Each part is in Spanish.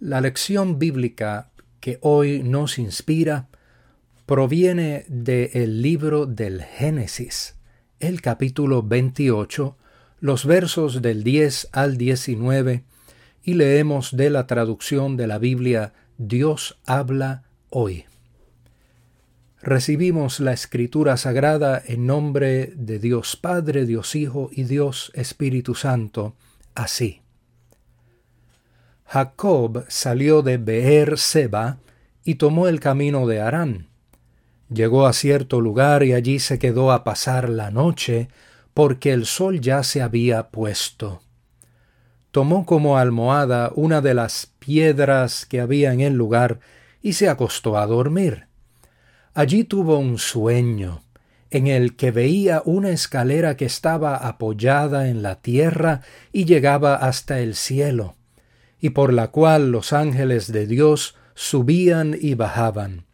La lección bíblica que hoy nos inspira proviene del libro del Génesis, el capítulo 28, los versos del 10 al 19, y leemos de la traducción de la Biblia Dios habla hoy. Recibimos la escritura sagrada en nombre de Dios Padre, Dios Hijo y Dios Espíritu Santo, así. Jacob salió de Beer Seba y tomó el camino de Harán. Llegó a cierto lugar y allí se quedó a pasar la noche, porque el sol ya se había puesto. Tomó como almohada una de las piedras que había en el lugar y se acostó a dormir. Allí tuvo un sueño, en el que veía una escalera que estaba apoyada en la tierra y llegaba hasta el cielo y por la cual los ángeles de Dios subían y bajaban.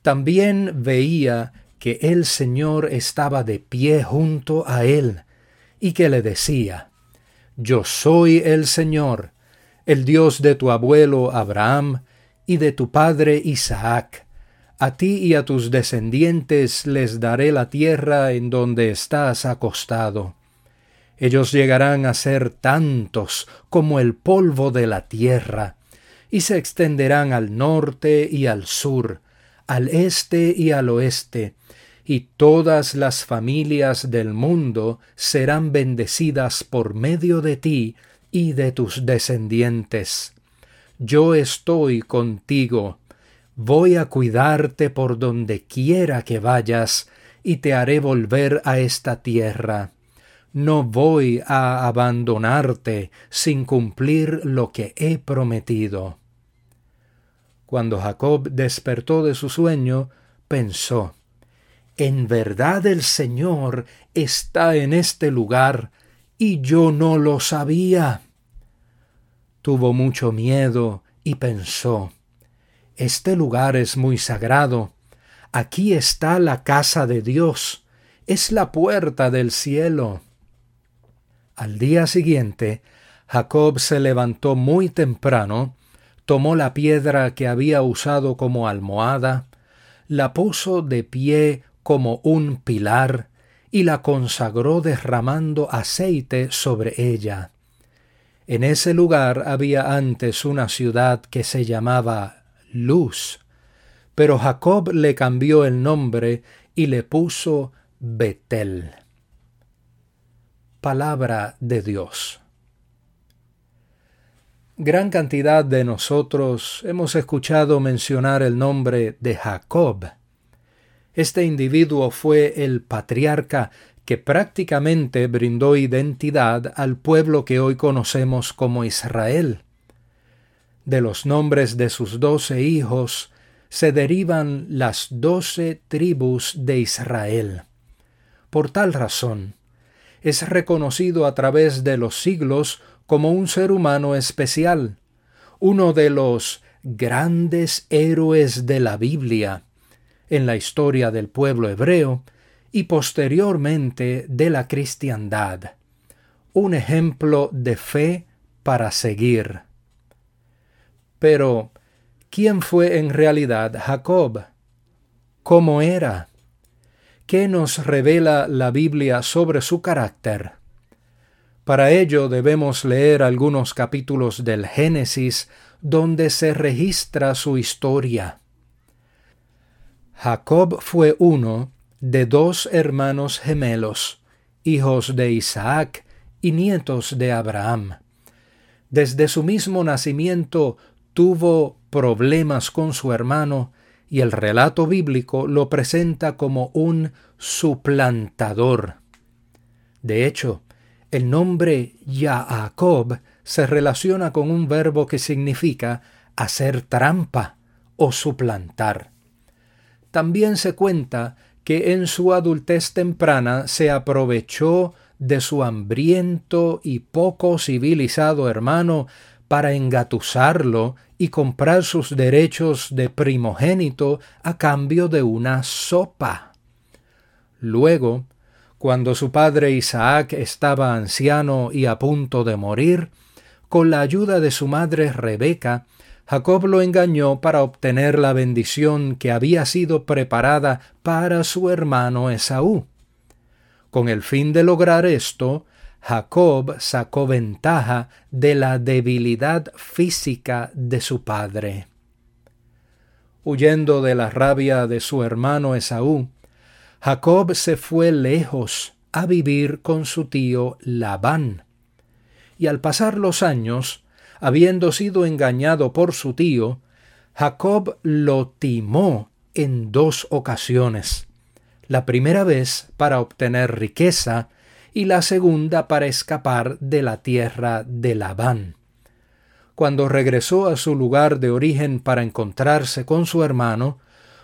También veía que el Señor estaba de pie junto a él, y que le decía, Yo soy el Señor, el Dios de tu abuelo Abraham y de tu padre Isaac. A ti y a tus descendientes les daré la tierra en donde estás acostado. Ellos llegarán a ser tantos como el polvo de la tierra, y se extenderán al norte y al sur, al este y al oeste, y todas las familias del mundo serán bendecidas por medio de ti y de tus descendientes. Yo estoy contigo, voy a cuidarte por donde quiera que vayas, y te haré volver a esta tierra no voy a abandonarte sin cumplir lo que he prometido. Cuando Jacob despertó de su sueño, pensó, En verdad el Señor está en este lugar, y yo no lo sabía. Tuvo mucho miedo y pensó, Este lugar es muy sagrado, aquí está la casa de Dios, es la puerta del cielo. Al día siguiente, Jacob se levantó muy temprano, tomó la piedra que había usado como almohada, la puso de pie como un pilar y la consagró derramando aceite sobre ella. En ese lugar había antes una ciudad que se llamaba Luz, pero Jacob le cambió el nombre y le puso Betel palabra de Dios. Gran cantidad de nosotros hemos escuchado mencionar el nombre de Jacob. Este individuo fue el patriarca que prácticamente brindó identidad al pueblo que hoy conocemos como Israel. De los nombres de sus doce hijos se derivan las doce tribus de Israel. Por tal razón, es reconocido a través de los siglos como un ser humano especial, uno de los grandes héroes de la Biblia, en la historia del pueblo hebreo y posteriormente de la cristiandad, un ejemplo de fe para seguir. Pero, ¿quién fue en realidad Jacob? ¿Cómo era? ¿Qué nos revela la Biblia sobre su carácter? Para ello debemos leer algunos capítulos del Génesis donde se registra su historia. Jacob fue uno de dos hermanos gemelos, hijos de Isaac y nietos de Abraham. Desde su mismo nacimiento tuvo problemas con su hermano y el relato bíblico lo presenta como un suplantador. De hecho, el nombre Jacob se relaciona con un verbo que significa hacer trampa o suplantar. También se cuenta que en su adultez temprana se aprovechó de su hambriento y poco civilizado hermano para engatusarlo y comprar sus derechos de primogénito a cambio de una sopa. Luego, cuando su padre Isaac estaba anciano y a punto de morir, con la ayuda de su madre Rebeca, Jacob lo engañó para obtener la bendición que había sido preparada para su hermano Esaú. Con el fin de lograr esto, Jacob sacó ventaja de la debilidad física de su padre. Huyendo de la rabia de su hermano Esaú, Jacob se fue lejos a vivir con su tío Labán. Y al pasar los años, habiendo sido engañado por su tío, Jacob lo timó en dos ocasiones. La primera vez para obtener riqueza y la segunda para escapar de la tierra de Labán. Cuando regresó a su lugar de origen para encontrarse con su hermano,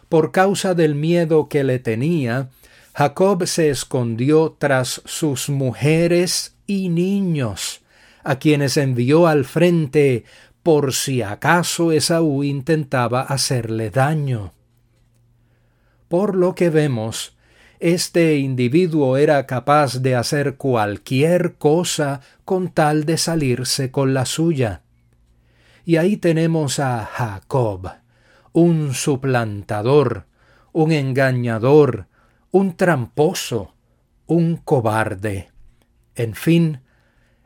por causa del miedo que le tenía, Jacob se escondió tras sus mujeres y niños, a quienes envió al frente por si acaso Esaú intentaba hacerle daño. Por lo que vemos, este individuo era capaz de hacer cualquier cosa con tal de salirse con la suya. Y ahí tenemos a Jacob, un suplantador, un engañador, un tramposo, un cobarde. En fin,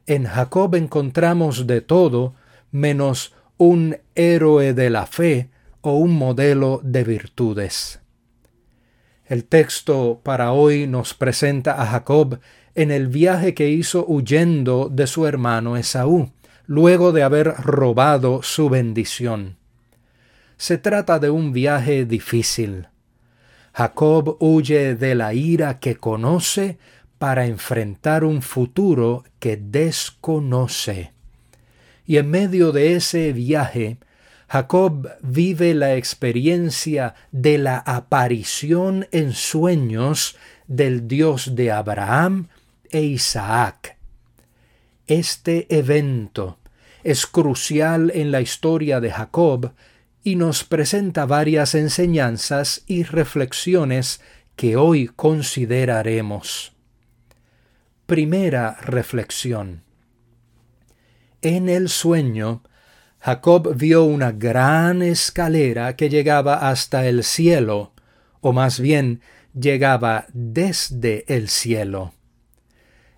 en Jacob encontramos de todo menos un héroe de la fe o un modelo de virtudes. El texto para hoy nos presenta a Jacob en el viaje que hizo huyendo de su hermano Esaú, luego de haber robado su bendición. Se trata de un viaje difícil, Jacob huye de la ira que conoce para enfrentar un futuro que desconoce. Y en medio de ese viaje, Jacob vive la experiencia de la aparición en sueños del Dios de Abraham e Isaac. Este evento es crucial en la historia de Jacob y nos presenta varias enseñanzas y reflexiones que hoy consideraremos. Primera reflexión. En el sueño, Jacob vio una gran escalera que llegaba hasta el cielo, o más bien llegaba desde el cielo.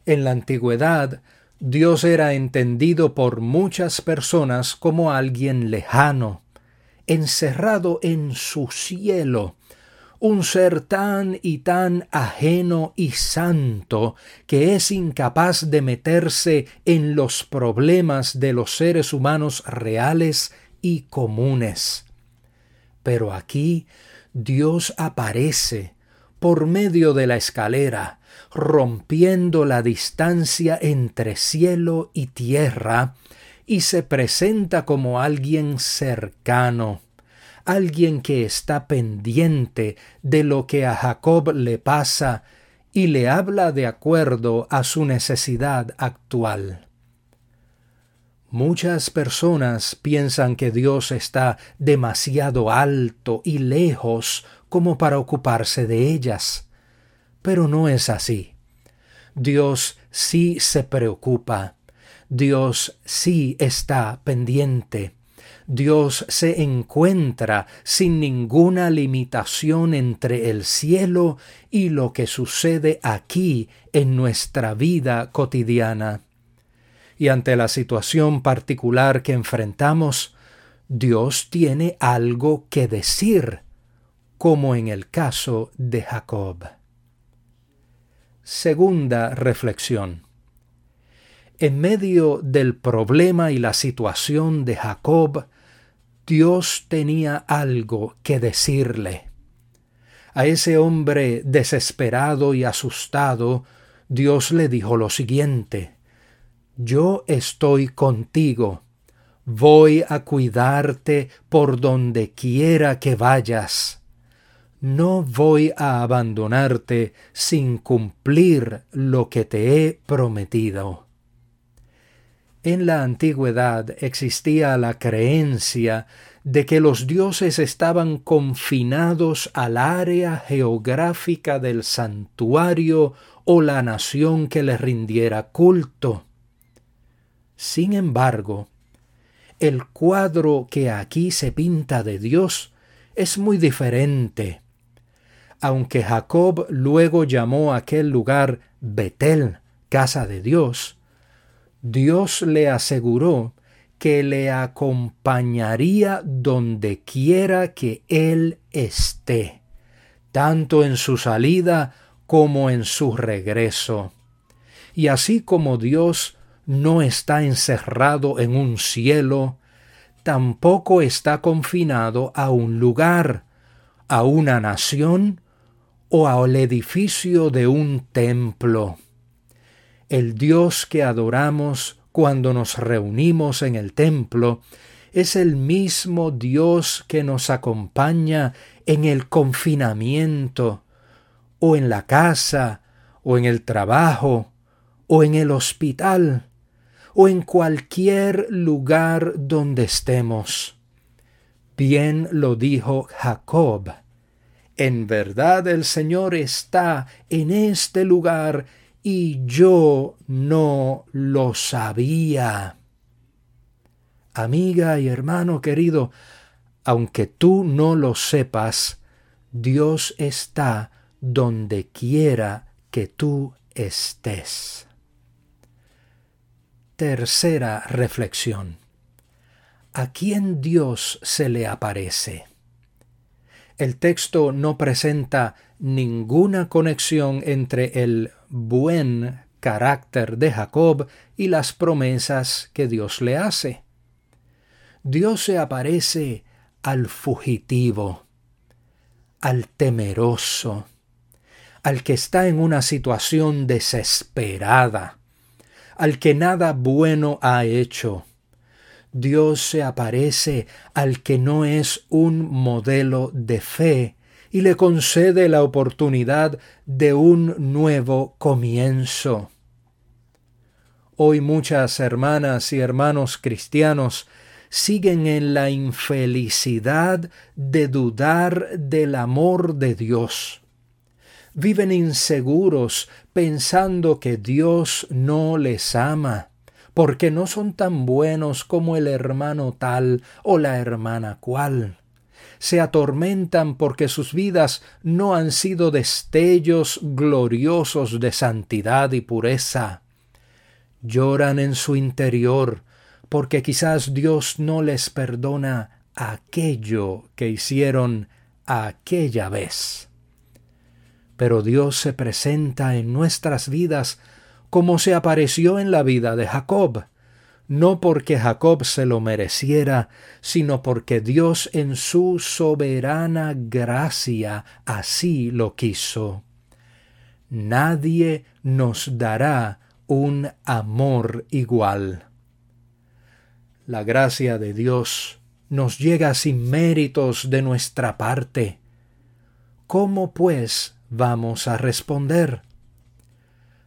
En la antigüedad, Dios era entendido por muchas personas como alguien lejano, encerrado en su cielo, un ser tan y tan ajeno y santo que es incapaz de meterse en los problemas de los seres humanos reales y comunes. Pero aquí Dios aparece por medio de la escalera, rompiendo la distancia entre cielo y tierra, y se presenta como alguien cercano, alguien que está pendiente de lo que a Jacob le pasa y le habla de acuerdo a su necesidad actual. Muchas personas piensan que Dios está demasiado alto y lejos como para ocuparse de ellas, pero no es así. Dios sí se preocupa Dios sí está pendiente. Dios se encuentra sin ninguna limitación entre el cielo y lo que sucede aquí en nuestra vida cotidiana. Y ante la situación particular que enfrentamos, Dios tiene algo que decir, como en el caso de Jacob. Segunda reflexión. En medio del problema y la situación de Jacob, Dios tenía algo que decirle. A ese hombre desesperado y asustado, Dios le dijo lo siguiente, Yo estoy contigo, voy a cuidarte por donde quiera que vayas. No voy a abandonarte sin cumplir lo que te he prometido. En la antigüedad existía la creencia de que los dioses estaban confinados al área geográfica del santuario o la nación que les rindiera culto. Sin embargo, el cuadro que aquí se pinta de Dios es muy diferente. Aunque Jacob luego llamó aquel lugar Betel, casa de Dios, Dios le aseguró que le acompañaría donde quiera que él esté, tanto en su salida como en su regreso. Y así como Dios no está encerrado en un cielo, tampoco está confinado a un lugar, a una nación o al edificio de un templo. El Dios que adoramos cuando nos reunimos en el templo es el mismo Dios que nos acompaña en el confinamiento, o en la casa, o en el trabajo, o en el hospital, o en cualquier lugar donde estemos. Bien lo dijo Jacob. En verdad el Señor está en este lugar y yo no lo sabía. Amiga y hermano querido, aunque tú no lo sepas, Dios está donde quiera que tú estés. Tercera reflexión. ¿A quién Dios se le aparece? El texto no presenta ninguna conexión entre el buen carácter de Jacob y las promesas que Dios le hace. Dios se aparece al fugitivo, al temeroso, al que está en una situación desesperada, al que nada bueno ha hecho. Dios se aparece al que no es un modelo de fe y le concede la oportunidad de un nuevo comienzo. Hoy muchas hermanas y hermanos cristianos siguen en la infelicidad de dudar del amor de Dios. Viven inseguros pensando que Dios no les ama, porque no son tan buenos como el hermano tal o la hermana cual. Se atormentan porque sus vidas no han sido destellos gloriosos de santidad y pureza. Lloran en su interior porque quizás Dios no les perdona aquello que hicieron aquella vez. Pero Dios se presenta en nuestras vidas como se apareció en la vida de Jacob, no porque Jacob se lo mereciera, sino porque Dios en su soberana gracia así lo quiso. Nadie nos dará un amor igual. La gracia de Dios nos llega sin méritos de nuestra parte. ¿Cómo pues vamos a responder?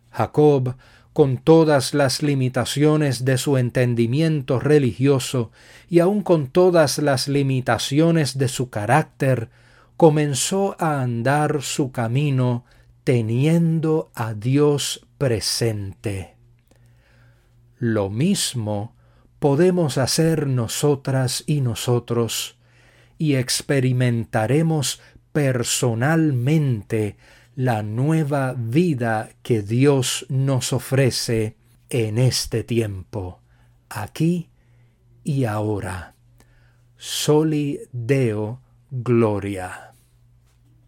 Jacob, con todas las limitaciones de su entendimiento religioso y aun con todas las limitaciones de su carácter, comenzó a andar su camino teniendo a Dios presente. Lo mismo podemos hacer nosotras y nosotros, y experimentaremos personalmente la nueva vida que Dios nos ofrece en este tiempo, aquí y ahora. Soli Deo Gloria.